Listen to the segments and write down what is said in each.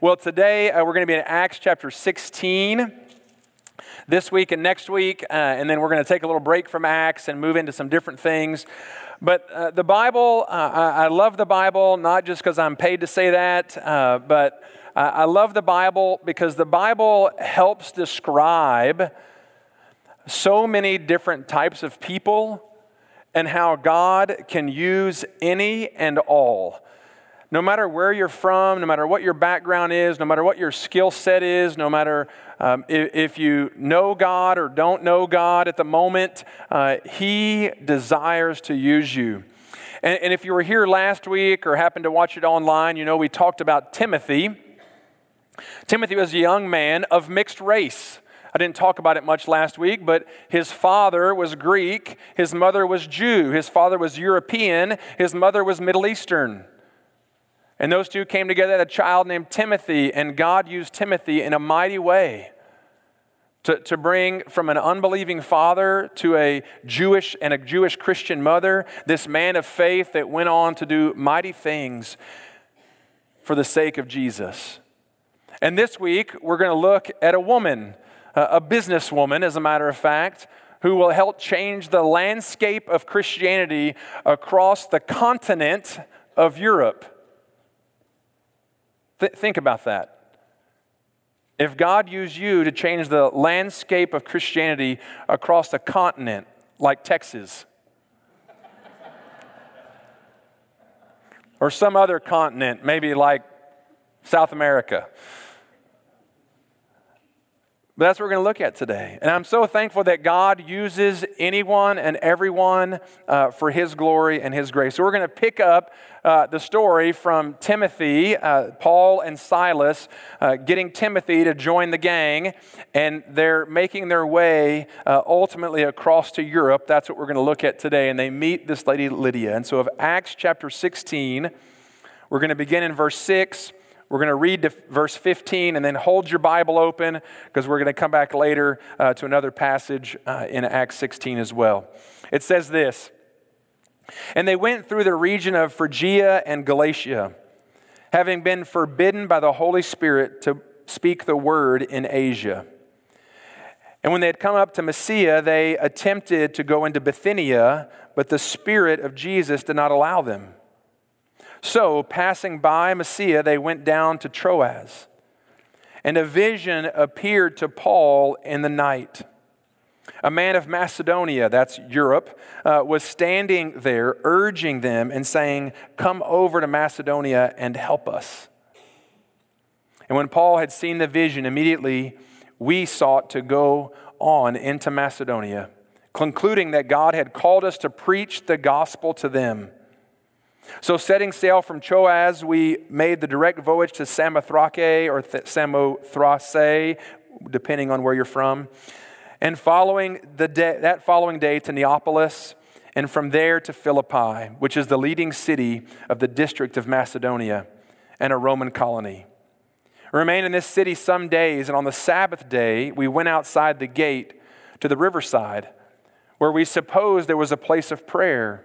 Well, today uh, we're going to be in Acts chapter 16 this week and next week, uh, and then we're going to take a little break from Acts and move into some different things. But uh, the Bible, uh, I, love the Bible, not just because I'm paid to say that, uh, but I love the Bible because the Bible helps describe so many different types of people and how God can use any and all no matter where you're from, no matter what your background is, no matter what your skill set is, no matter um, if, if, you know God or don't know God at the moment, uh, He desires to use you. And, and if you were here last week or happened to watch it online, you know we talked about Timothy. Timothy was a young man of mixed race. I didn't talk about it much last week, but his father was Greek, his mother was Jew, his father was European, his mother was Middle Eastern. And those two came together, had a child named Timothy, and God used Timothy in a mighty way to, to bring from an unbelieving father to a Jewish and a Jewish Christian mother this man of faith that went on to do mighty things for the sake of Jesus. And this week, we're going to look at a woman, a businesswoman, as a matter of fact, who will help change the landscape of Christianity across the continent of Europe. Th- think about that. If God used you to change the landscape of Christianity across a continent like Texas, or some other continent, maybe like South America, but that's what we're going to look at today. And I'm so thankful that God uses anyone and everyone uh, for His glory and His grace. So we're going to pick up uh, the story from Timothy, uh, Paul and Silas, uh, getting Timothy to join the gang, and they're making their way uh, ultimately across to Europe. That's what we're going to look at today. And they meet this lady Lydia. And so, of Acts chapter 16, we're going to begin in verse 6. We're going to read to verse 15 and then hold your Bible open because we're going to come back later uh, to another passage uh, in Acts 16 as well. It says this And they went through the region of Phrygia and Galatia, having been forbidden by the Holy Spirit to speak the word in Asia. And when they had come up to Mysia, they attempted to go into Bithynia, but the Spirit of Jesus did not allow them. So, passing by Mysia, they went down to Troas. And a vision appeared to Paul in the night. A man of Macedonia, that's Europe, uh, was standing there, urging them and saying, Come over to Macedonia and help us. And when Paul had seen the vision, immediately we sought to go on into Macedonia, concluding that God had called us to preach the gospel to them. So, setting sail from Troas, we made the direct voyage to Samothrake or Th- Samothrace, depending on where you're from. And following the day, that following day to Neapolis, and from there to Philippi, which is the leading city of the district of Macedonia and a Roman colony. We remained in this city some days, and on the Sabbath day, we went outside the gate to the riverside, where we supposed there was a place of prayer.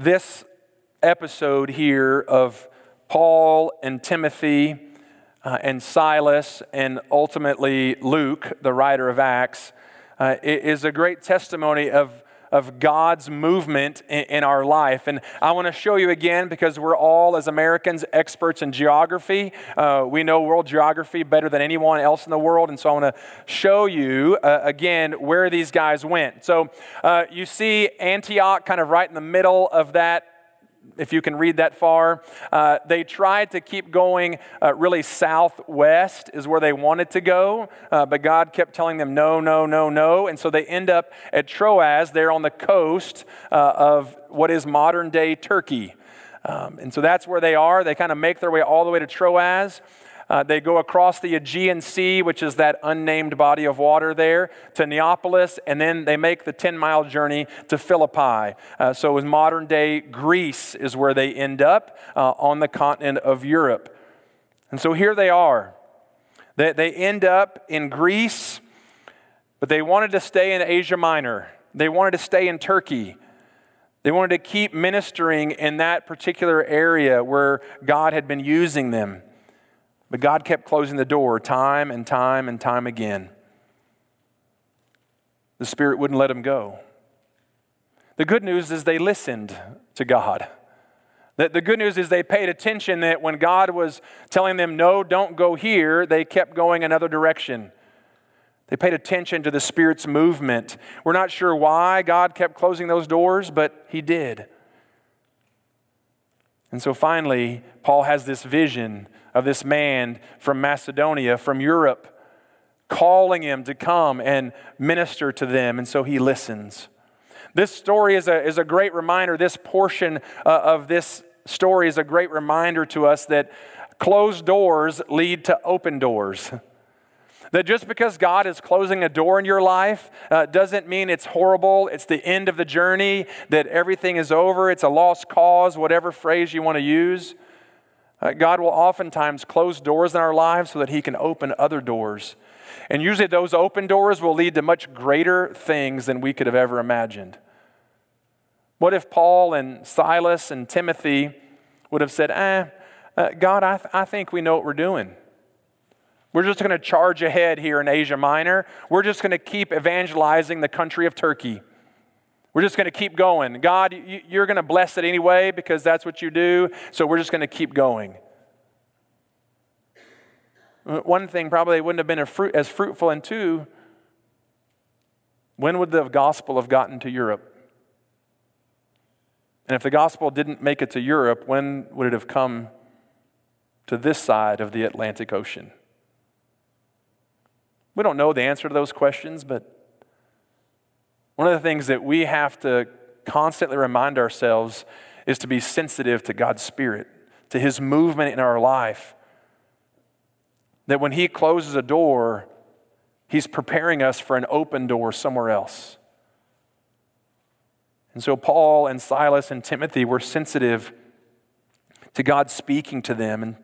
this episode here of Paul and Timothy uh, and Silas and ultimately Luke, the writer of Acts, uh, is a great testimony of of God's movement in, in our life. And I want to show you again because we're all, as Americans, experts in geography. Uh, we know world geography better than anyone else in the world. And so I want to show you uh, again where these guys went. So uh, you see Antioch kind of right in the middle of that if you can read that far. Uh, they tried to keep going uh, really southwest, is where they wanted to go, uh, but God kept telling them no, no, no, no. And so they end up at Troas, there on the coast uh, of what is modern day Turkey. Um, and so that's where they are. They kind of make their way all the way to Troas. Uh, they go across the Aegean Sea, which is that unnamed body of water there, to Neapolis, and then they make the 10 mile journey to Philippi. Uh, so, in modern day Greece, is where they end up uh, on the continent of Europe. And so here they are. They, they end up in Greece, but they wanted to stay in Asia Minor, they wanted to stay in Turkey. They wanted to keep ministering in that particular area where God had been using them. But God kept closing the door time and time and time again. The Spirit wouldn't let them go. The good news is they listened to God. The good news is they paid attention that when God was telling them, no, don't go here, they kept going another direction. They paid attention to the Spirit's movement. We're not sure why God kept closing those doors, but He did. And so finally, Paul has this vision of this man from Macedonia, from Europe, calling him to come and minister to them. And so he listens. This story is a, is a great reminder. This portion uh, of this story is a great reminder to us that closed doors lead to open doors. That just because God is closing a door in your life uh, doesn't mean it's horrible, it's the end of the journey, that everything is over, it's a lost cause, whatever phrase you want to use. Uh, God will oftentimes close doors in our lives so that He can open other doors. And usually those open doors will lead to much greater things than we could have ever imagined. What if Paul and Silas and Timothy would have said, eh, uh, God, I, th- I think we know what we're doing. We're just going to charge ahead here in Asia Minor. We're just going to keep evangelizing the country of Turkey. We're just going to keep going. God, you're going to bless it anyway because that's what you do, so we're just going to keep going. Uh, one thing probably wouldn't have been fruit, as fruitful, and two, when would the gospel have gotten to Europe? And if the gospel didn't make it to Europe, when would it have come to this side of the Atlantic Ocean? We don't know the answer to those questions, but one of the things that we have to constantly remind ourselves is to be sensitive to God's Spirit, to His movement in our life. That when He closes a door, He's preparing us for an open door somewhere else. And so, Paul and Silas and Timothy were sensitive to God speaking to them, and,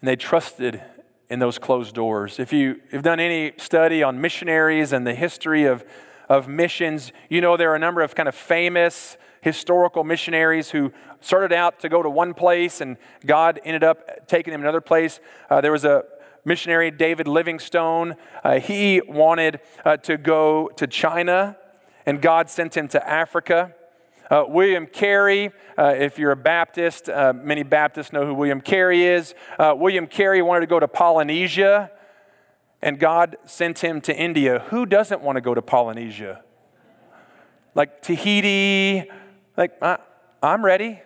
and they trusted in those closed doors. If you have done any study on missionaries and the history of, of missions, you know there are a number of kind of famous historical missionaries who started out to go to one place and God ended up taking them another place. Uh, there was a missionary, David Livingstone. Uh, he wanted uh, to go to China, and God sent him to Africa. Uh, William Carey, uh, if you're a Baptist, uh, many Baptists know who William Carey is. Uh, William Carey wanted to go to Polynesia, and God sent him to India. Who doesn't want to go to Polynesia? Like Tahiti, like, I'm ready.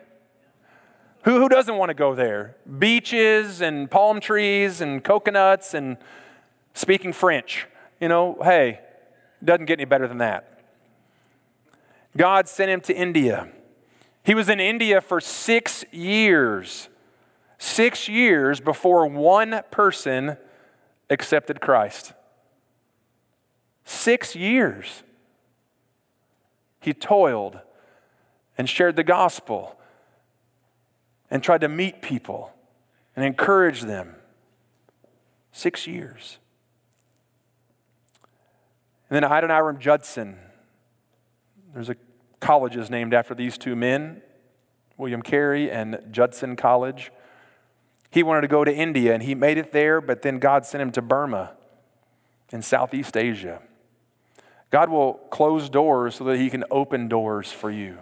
Who, who doesn't want to go there? Beaches and palm trees and coconuts and speaking French. You know, hey, doesn't get any better than that. God sent him to India. He was in India for six years. Six years before one person accepted Christ. Six years. He toiled and shared the gospel and tried to meet people and encourage them. Six years. And then Adoniram Judson there's a colleges named after these two men, William Carey and Judson College. He wanted to go to India and he made it there, but then God sent him to Burma in Southeast Asia. God will close doors so that he can open doors for you.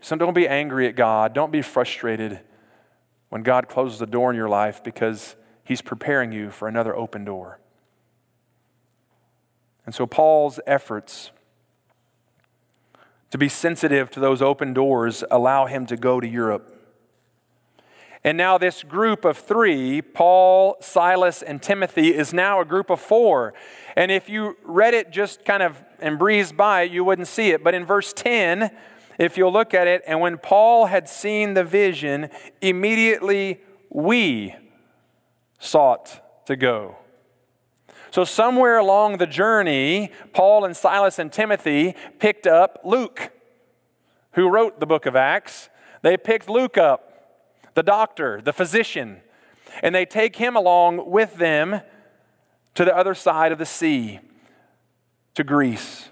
So don't be angry at God. Don't be frustrated when God closes a door in your life because he's preparing you for another open door. And so Paul's efforts to be sensitive to those open doors, allow him to go to Europe. And now, this group of three, Paul, Silas, and Timothy, is now a group of four. And if you read it just kind of and breezed by, you wouldn't see it. But in verse 10, if you'll look at it, and when Paul had seen the vision, immediately we sought to go. So, somewhere along the journey, Paul and Silas and Timothy picked up Luke, who wrote the book of Acts. They picked Luke up, the doctor, the physician, and they take him along with them to the other side of the sea, to Greece.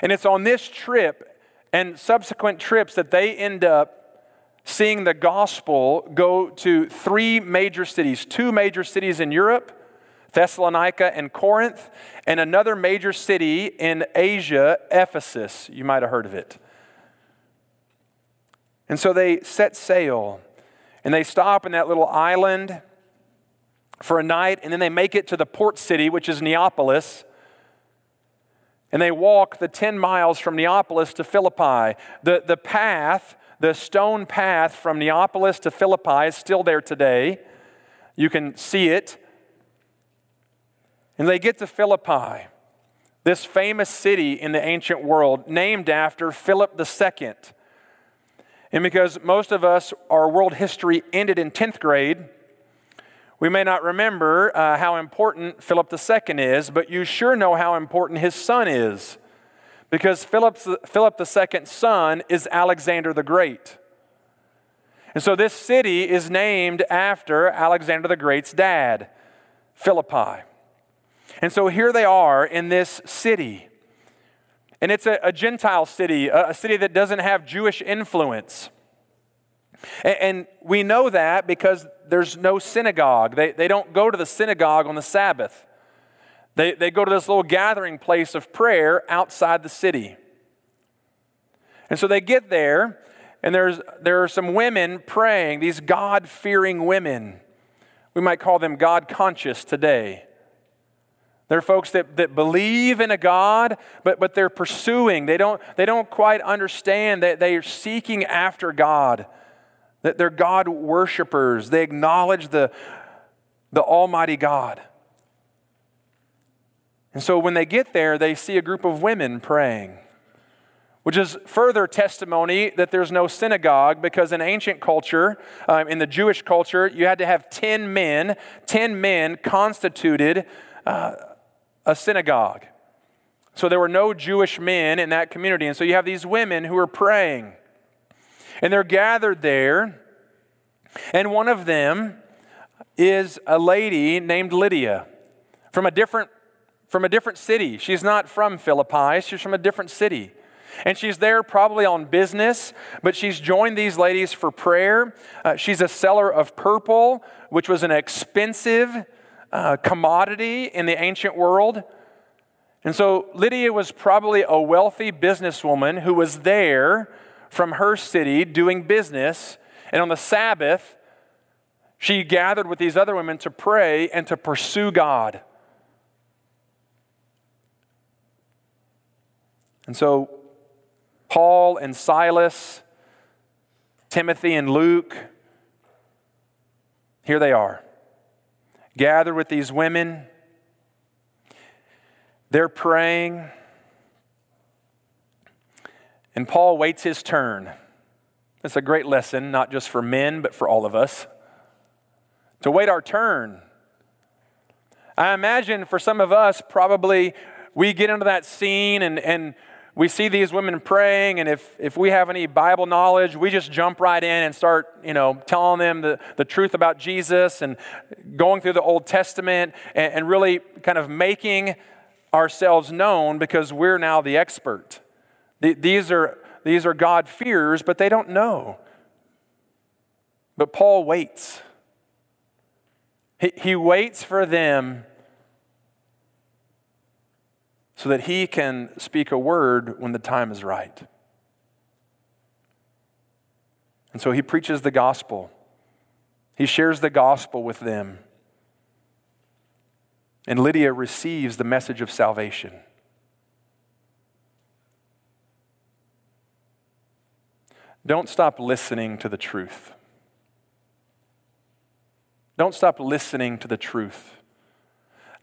And it's on this trip and subsequent trips that they end up seeing the gospel go to three major cities, two major cities in Europe Thessalonica and Corinth, and another major city in Asia, Ephesus. You might have heard of it. And so they set sail and they stop in that little island for a night, and then they make it to the port city, which is Neapolis. And they walk the 10 miles from Neapolis to Philippi. The, the path, the stone path from Neapolis to Philippi is still there today. You can see it. And they get to Philippi, this famous city in the ancient world named after Philip II. And because most of us, our world history ended in 10th grade, we may not remember uh, how important Philip II is, but you sure know how important his son is. Because Philip, Philip II's son is Alexander the Great. And so this city is named after Alexander the Great's dad, Philippi. And so here they are in this city. And it's a, a Gentile city, a, a, city that doesn't have Jewish influence. And, and, we know that because there's no synagogue. They, they don't go to the synagogue on the Sabbath, they, they go to this little gathering place of prayer outside the city. And so they get there, and there's, there are some women praying, these God fearing women. We might call them God conscious today. They're folks that, that believe in a God, but, but they're pursuing. They don't, they don't quite understand that they are seeking after God, that they're God worshipers. They acknowledge the, the Almighty God. And so when they get there, they see a group of women praying, which is further testimony that there's no synagogue because in ancient culture, um, in the Jewish culture, you had to have 10 men, 10 men constituted. Uh, a synagogue. So there were no Jewish men in that community. And so you have these women who are praying. And they're gathered there. And one of them is a lady named Lydia from a different from a different city. She's not from Philippi, she's from a different city. And she's there probably on business, but she's joined these ladies for prayer. Uh, she's a seller of purple, which was an expensive uh, commodity in the ancient world. And so Lydia was probably a wealthy businesswoman who was there from her city doing business. And on the Sabbath, she gathered with these other women to pray and to pursue God. And so Paul and Silas, Timothy and Luke, here they are gathered with these women. They're praying. And Paul waits his turn. It's a great lesson, not just for men, but for all of us. To wait our turn. I imagine for some of us, probably we get into that scene and, and we see these women praying, and if, if we have any Bible knowledge, we just jump right in and start, you know, telling them the, the truth about Jesus and going through the Old Testament and, and really kind of making ourselves known because we're now the expert. The, these are, these are God fears, but they don't know. But Paul waits. He, he waits for them so that he can speak a word when the time is right. And so he preaches the gospel. He shares the gospel with them. And Lydia receives the message of salvation. Don't stop listening to the truth. Don't stop listening to the truth.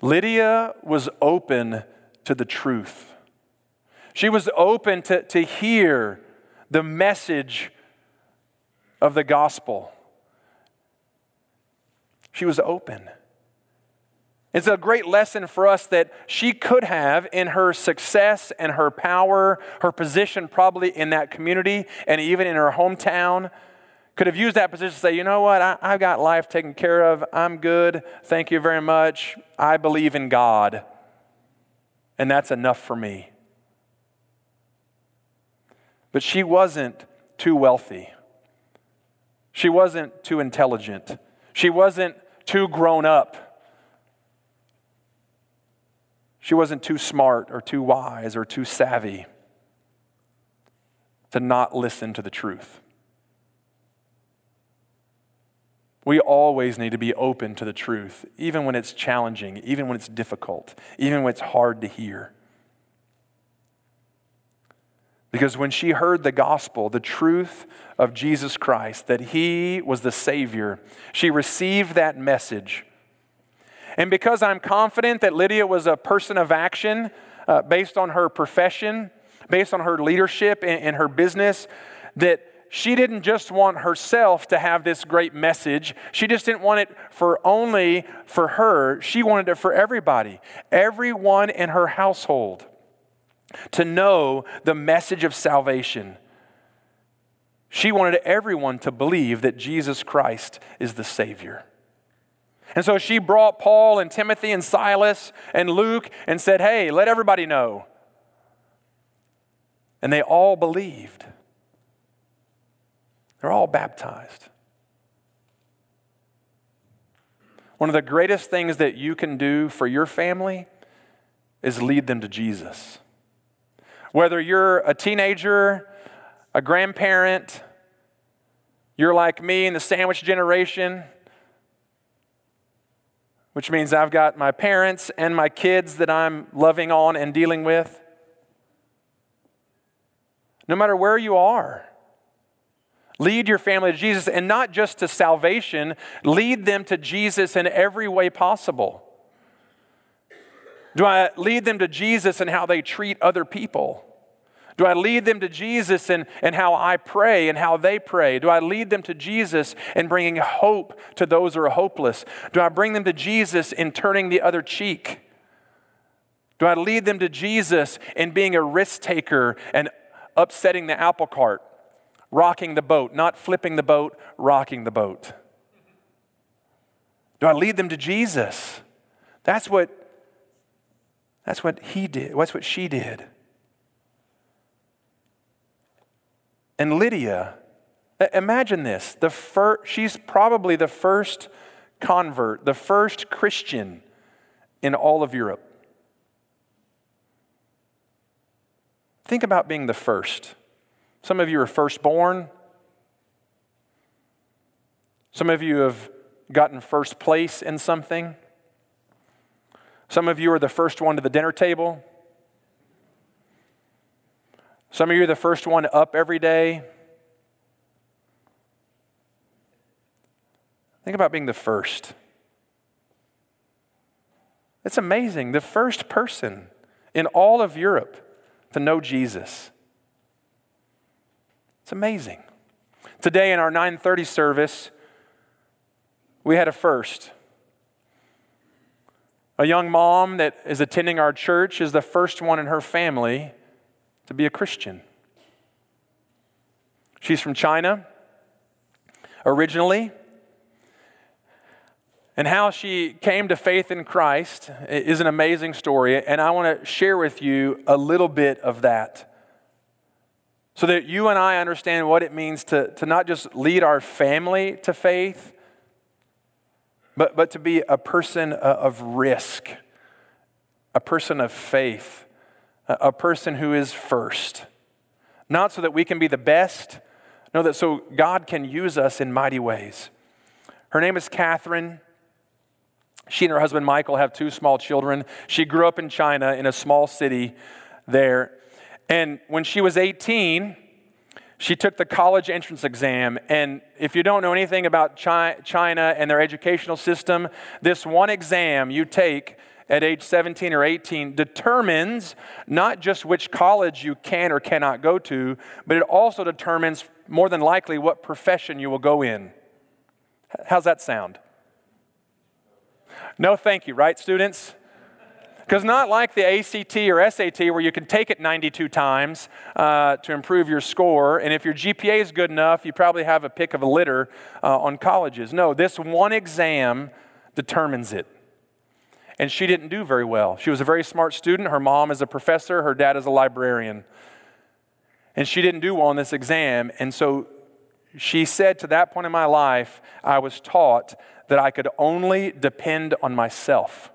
Lydia was open to the truth. She was open to, to hear the message of the gospel. She was open. It's a great lesson for us that she could have in her success and her power, her position probably in that community and even in her hometown, could have used that position to say, you know what, I, have got life taken care of. I'm good. Thank you very much. I believe in God. And that's enough for me. But she wasn't too wealthy. She wasn't too intelligent. She wasn't too grown up. She wasn't too smart or too wise or too savvy to not listen to the truth. We always need to be open to the truth, even when it's challenging, even when it's difficult, even when it's hard to hear. Because when she heard the gospel, the truth of Jesus Christ, that he was the Savior, she received that message and because I'm confident that Lydia was a person of action uh, based on her profession, based on her leadership in, in her business, that she didn't just want herself to have this great message. She just didn't want it for only for her. She wanted it for everybody, everyone in her household to know the message of salvation. She wanted everyone to believe that Jesus Christ is the Savior. And so she brought Paul and Timothy and Silas and Luke and said, Hey, let everybody know. And they all believed. They're all baptized. One of the greatest things that you can do for your family is lead them to Jesus. Whether you're a teenager, a grandparent, you're like me in the sandwich generation, which means I've got my parents and my kids that I'm loving on and dealing with. No matter where you are, lead your family to Jesus and not just to salvation, lead them to Jesus in every way possible. Do I lead them to Jesus in how they treat other people? Do I lead them to Jesus and, and how I pray and how they pray? Do I lead them to Jesus in bringing hope to those who are hopeless? Do I bring them to Jesus in turning the other cheek? Do I lead them to Jesus in being a risk taker and upsetting the apple cart, rocking the boat, not flipping the boat, rocking the boat? Do I lead them to Jesus? That's what, that's what he did. That's what she did. And Lydia, imagine this, the fir- she's probably the first convert, the first Christian in all of Europe. Think about being the first. Some of you are firstborn. Some of you have gotten first place in something. Some of you are the first one to the dinner table. Some of you are the first one up every day. Think about being the first. It's amazing. The first person in all of Europe to know Jesus. It's amazing. Today in our 930 service, we had a first. A young mom that is attending our church is the first one in her family to be a Christian. She's from China originally. And how she came to faith in Christ is an amazing story, and I want to share with you a little bit of that so that you and I understand what it means to, to not just lead our family to faith, but, but to be a person uh, of risk, a person of faith a person who is first. Not so that we can be the best, no, that so God can use us in mighty ways. Her name is Catherine. She and her husband Michael have two small children. She grew up in China in a small city there. And when she was 18, she took the college entrance exam. And if you don't know anything about China and their educational system, this one exam you take at age 17 or 18 determines not just which college you can or cannot go to, but it also determines more than likely what profession you will go in. How's that sound? No, thank you, right, students? Because not like the ACT or SAT where you can take it 92 times uh, to improve your score, and if your GPA is good enough, you probably have a pick of a litter uh, on colleges. No, this one exam determines it. And she didn't do very well. She was a very smart student. Her mom is a professor, her dad is a librarian. And she didn't do well on this exam. And so she said, To that point in my life, I was taught that I could only depend on myself.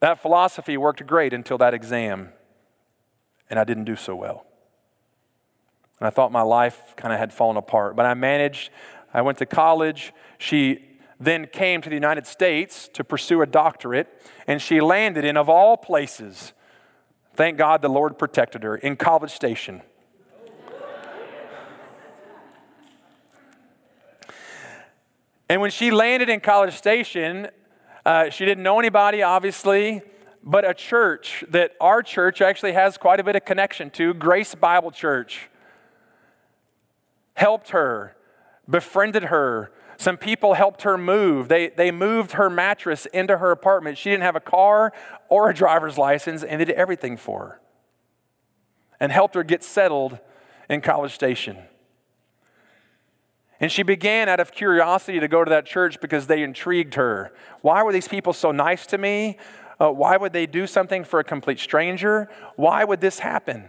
That philosophy worked great until that exam, and I didn't do so well. And I thought my life kind of had fallen apart. But I managed, I went to college. She then came to the United States to pursue a doctorate, and she landed in, of all places, thank God the Lord protected her, in College Station. And when she landed in College Station, uh, she didn't know anybody, obviously, but a church that our church actually has quite a bit of connection to, Grace Bible Church, helped her, befriended her. Some people helped her move. They, they moved her mattress into her apartment. She didn't have a car or a driver's license, and they did everything for her and helped her get settled in College Station. And she began out of curiosity to go to that church because they intrigued her. Why were these people so nice to me? Uh, why would they do something for a complete stranger? Why would this happen?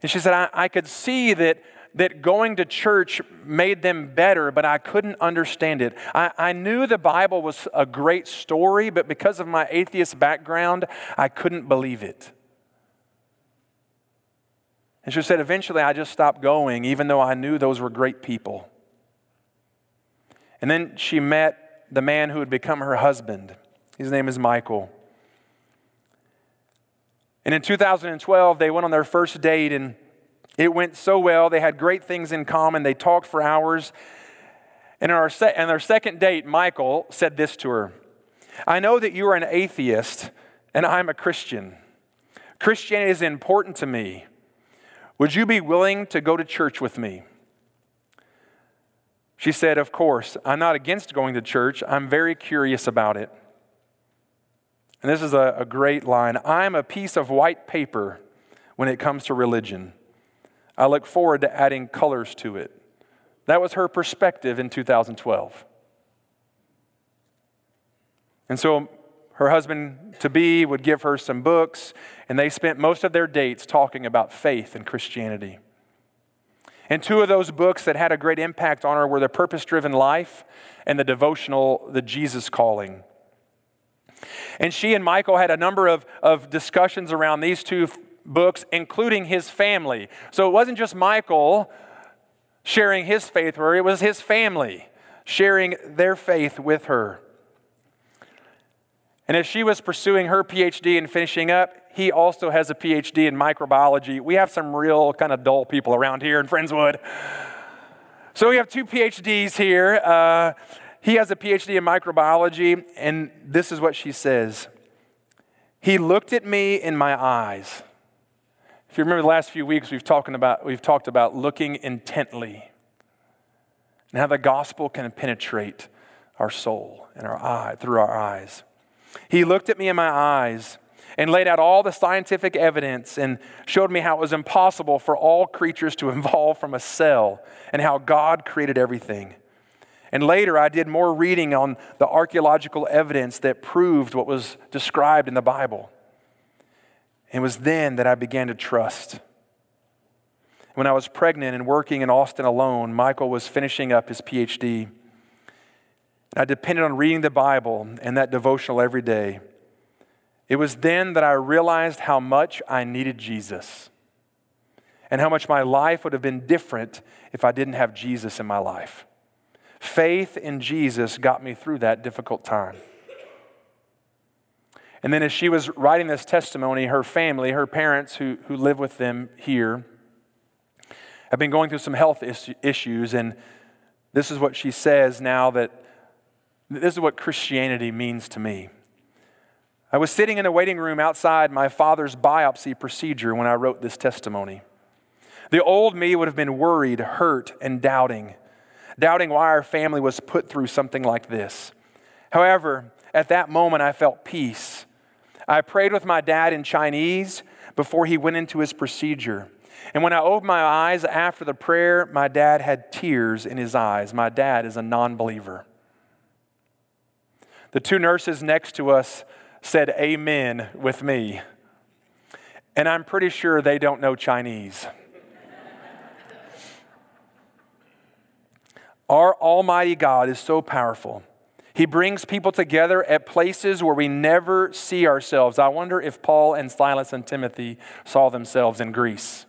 And she said, I, I could see that, that going to church made them better, but I couldn't understand it. I, I knew the Bible was a great story, but because of my atheist background, I couldn't believe it. And she said, eventually I just stopped going, even though I knew those were great people. And then she met the man who had become her husband. His name is Michael. And in 2012, they went on their first date, and it went so well. They had great things in common. They talked for hours. And on, our se- their second date, Michael said this to her I know that you are an atheist, and I'm a Christian. Christianity is important to me. Would you be willing to go to church with me? She said, Of course. I'm not against going to church. I'm very curious about it. And this is a, a great line I'm a piece of white paper when it comes to religion. I look forward to adding colors to it. That was her perspective in 2012. And so her husband to be would give her some books, and they spent most of their dates talking about faith and Christianity. And two of those books that had a great impact on her were The Purpose Driven Life and the devotional, The Jesus Calling. And she and Michael had a number of, of discussions around these two books, including his family. So it wasn't just Michael sharing his faith with her, it was his family sharing their faith with her. And as she was pursuing her PhD and finishing up, he also has a PhD in microbiology. We have some real kind of dull people around here in Friendswood. So we have two PhDs here. Uh, he has a PhD in microbiology, and this is what she says He looked at me in my eyes. If you remember the last few weeks, we've, talking about, we've talked about looking intently and how the gospel can penetrate our soul and our eye through our eyes. He looked at me in my eyes and laid out all the scientific evidence and showed me how it was impossible for all creatures to evolve from a cell and how God created everything. And later, I did more reading on the archaeological evidence that proved what was described in the Bible. It was then that I began to trust. When I was pregnant and working in Austin alone, Michael was finishing up his PhD. I depended on reading the Bible and that devotional every day. It was then that I realized how much I needed Jesus and how much my life would have been different if I didn't have Jesus in my life. Faith in Jesus got me through that difficult time. And then, as she was writing this testimony, her family, her parents who, who live with them here, have been going through some health issues. And this is what she says now that This is what Christianity means to me. I was sitting in a waiting room outside my father's biopsy procedure when I wrote this testimony. The old me would have been worried, hurt, and doubting, doubting why our family was put through something like this. However, at that moment, I felt peace. I prayed with my dad in Chinese before he went into his procedure. And when I opened my eyes after the prayer, my dad had tears in his eyes. My dad is a non believer. The two nurses next to us said amen with me. And I'm pretty sure they don't know Chinese. Our Almighty God is so powerful. He brings people together at places where we never see ourselves. I wonder if Paul and Silas and Timothy saw themselves in Greece.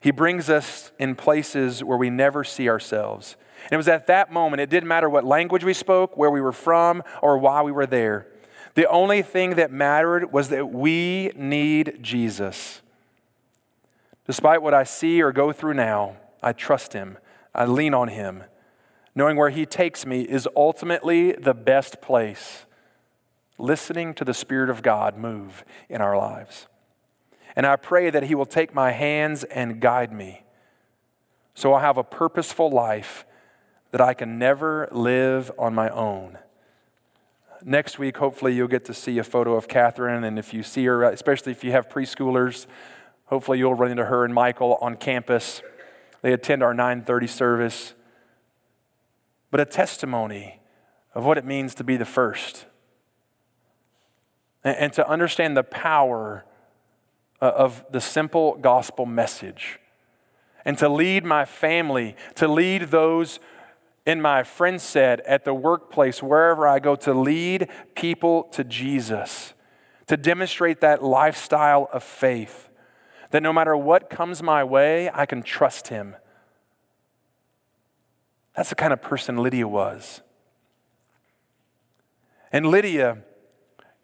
He brings us in places where we never see ourselves. And it was at that moment, it didn't matter what language we spoke, where we were from, or why we were there. The only thing that mattered was that we need Jesus. Despite what I see or go through now, I trust Him. I lean on Him. Knowing where He takes me is ultimately the best place. Listening to the Spirit of God move in our lives. And I pray that He will take my hands and guide me so I'll have a purposeful life that I can never live on my own. Next week, hopefully, you'll get to see a photo of Catherine. And if you see her, especially if you have preschoolers, hopefully you'll run into her and Michael on campus. They attend our 930 service. But a testimony of what it means to be the first. And, to understand the power uh, of the simple gospel message and to lead my family, to lead those in my friend said at the workplace, wherever I go, to lead people to Jesus, to demonstrate that lifestyle of faith, that no matter what comes my way, I can trust Him. That's the kind of person Lydia was. And Lydia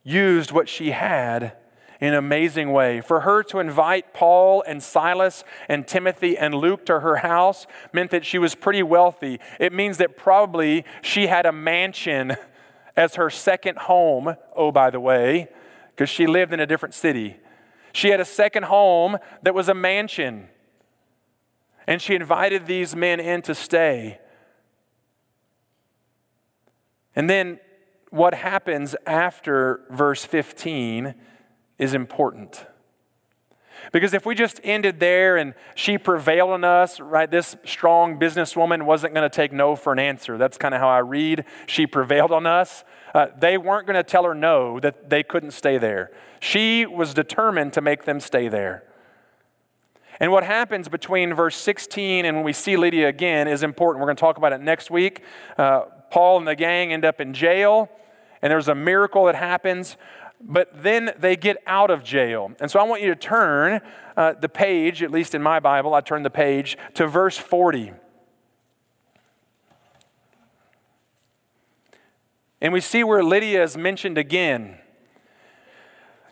used what she had in an amazing way. For her to invite Paul and Silas and Timothy and Luke to her house meant that she was pretty wealthy. It means that probably she had a mansion as her second home, oh, by the way, because she lived in a different city. She had a second home that was a mansion. And she invited these men in to stay. And then what happens after verse 15 is important. Because if we just ended there and she prevailed on us, right, this strong businesswoman wasn't going to take no for an answer. That's kind of how I read. She prevailed on us. Uh, they weren't going to tell her no, that they couldn't stay there. She was determined to make them stay there. And what happens between verse 16 and when we see Lydia again is important. We're going to talk about it next week. Uh, Paul and the gang end up in jail, and there's a miracle that happens but then they get out of jail. And so I want you to turn uh, the page, at least in my Bible, I turn the page to verse 40. And we see where Lydia is mentioned again.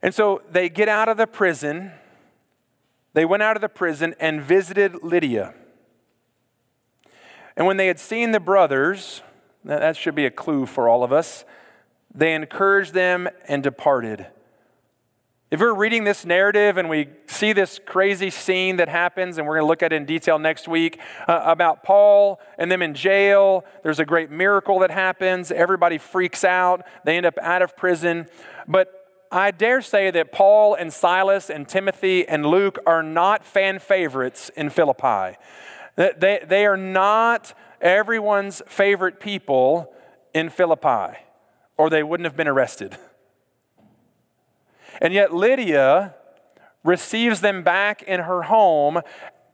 And so they get out of the prison. They went out of the prison and visited Lydia. And when they had seen the brothers, that should be a clue for all of us. They encouraged them and departed. If we're reading this narrative and we see this crazy scene that happens, and we're going to look at it in detail next week uh, about Paul and them in jail, there's a great miracle that happens. Everybody freaks out. They end up out of prison. But I dare say that Paul and Silas and Timothy and Luke are not fan favorites in Philippi. They, they are not everyone's favorite people in Philippi or they wouldn't have been arrested. And yet, Lydia receives them back in her home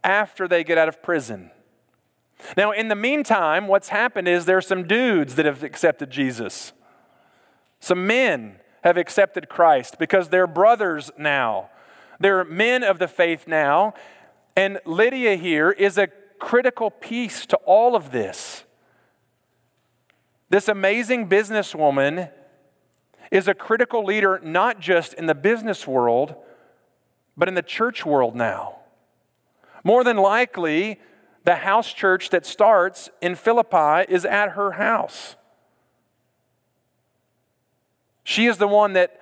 after they get out of prison. Now, in the meantime, what's happened is there are some dudes that have accepted Jesus. Some men have accepted Christ because they're brothers now. They're men of the faith now. And Lydia here is a critical piece to all of this. This amazing businesswoman is a critical leader not just in the business world, but in the church world now. More than likely, The house church that starts in Philippi is at her house. She is the one that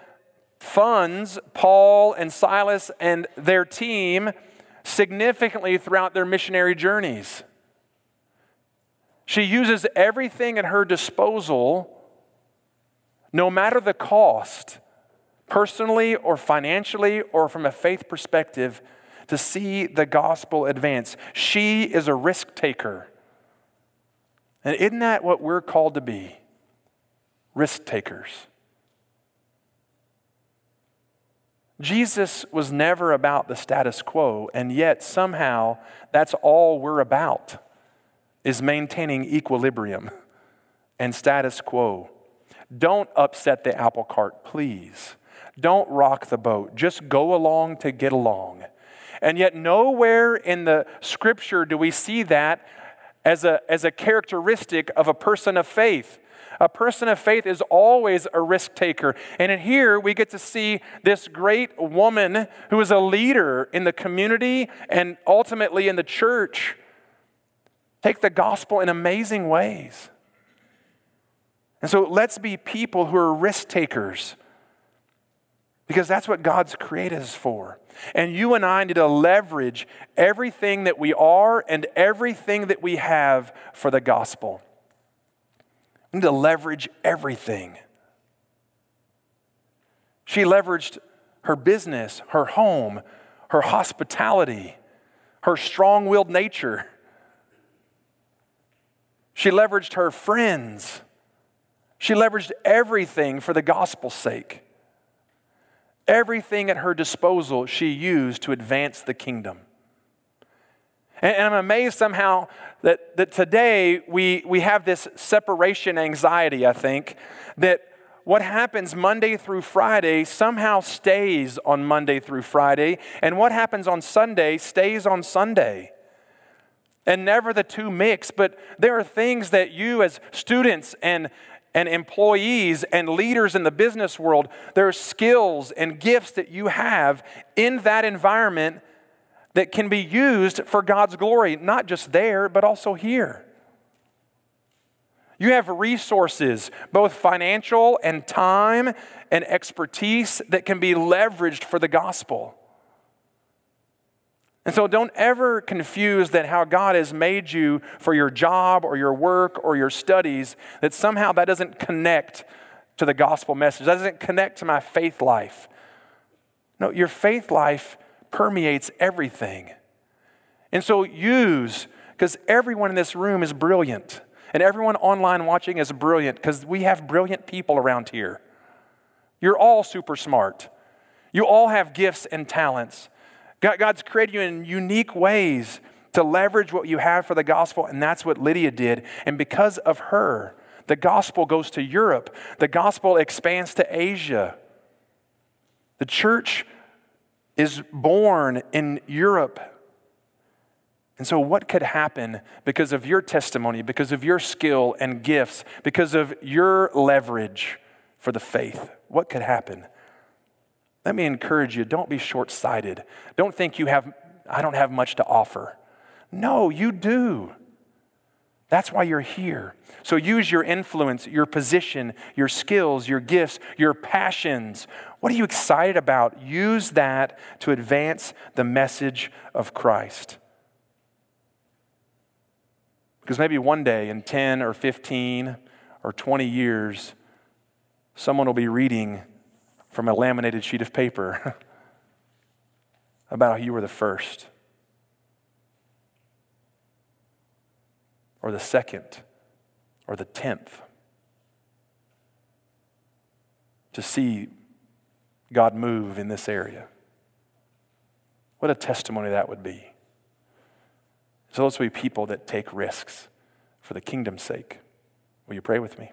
funds Paul and Silas and their team significantly throughout their missionary journeys. She uses everything at her disposal, no matter the cost, personally or financially or from a faith perspective, to see the gospel advance. She is a risk taker. And isn't that what we're called to be? Risk takers. Jesus was never about the status quo, and yet somehow that's all we're about is maintaining equilibrium and status quo. Don't upset the apple cart, please. Don't rock the boat. Just go along to get along. And yet, nowhere in the scripture do we see that as a, as a characteristic of a person of faith. A person of faith is always a risk taker. And in here, we get to see this great woman who is a leader in the community and ultimately in the church take the gospel in amazing ways. And so let's be people who are risk takers because that's what God's created us for. And you and I need to leverage everything that we are and everything that we have for the gospel. We need to leverage everything. She leveraged her business, her home, her hospitality, her strong willed nature. She leveraged her friends. She leveraged everything for the gospel's sake. Everything at her disposal she used to advance the kingdom. And, I'm amazed somehow that, that today we, we have this separation anxiety, I think, that what happens Monday through Friday somehow stays on Monday through Friday, and what happens on Sunday stays on Sunday. And never the two mix, but there are things that you, as students and, and employees and leaders in the business world, there are skills and gifts that you have in that environment that can be used for God's glory, not just there, but also here. You have resources, both financial and time and expertise, that can be leveraged for the gospel. And so don't ever confuse that how God has made you for your job or your work or your studies, that somehow that doesn't connect to the gospel message, that doesn't connect to my faith life. No, your faith life permeates everything. And so use, because everyone in this room is brilliant, and everyone online watching is brilliant, because we have brilliant people around here. You're all super smart. You all have gifts and talents. God's created you in unique ways to leverage what you have for the gospel, and that's what Lydia did. And because of her, the gospel goes to Europe, the gospel expands to Asia. The church is born in Europe. And so, what could happen because of your testimony, because of your skill and gifts, because of your leverage for the faith? What could happen? Let me encourage you don't be short sighted. Don't think you have, I don't have much to offer. No, you do. That's why you're here. So use your influence, your position, your skills, your gifts, your passions. What are you excited about? Use that to advance the message of Christ. Because maybe one day in 10 or 15 or 20 years, someone will be reading from a laminated sheet of paper about how you were the first or the second or the tenth to see God move in this area. What a testimony that would be. So let's be people that take risks for the kingdom's sake. Will you pray with me?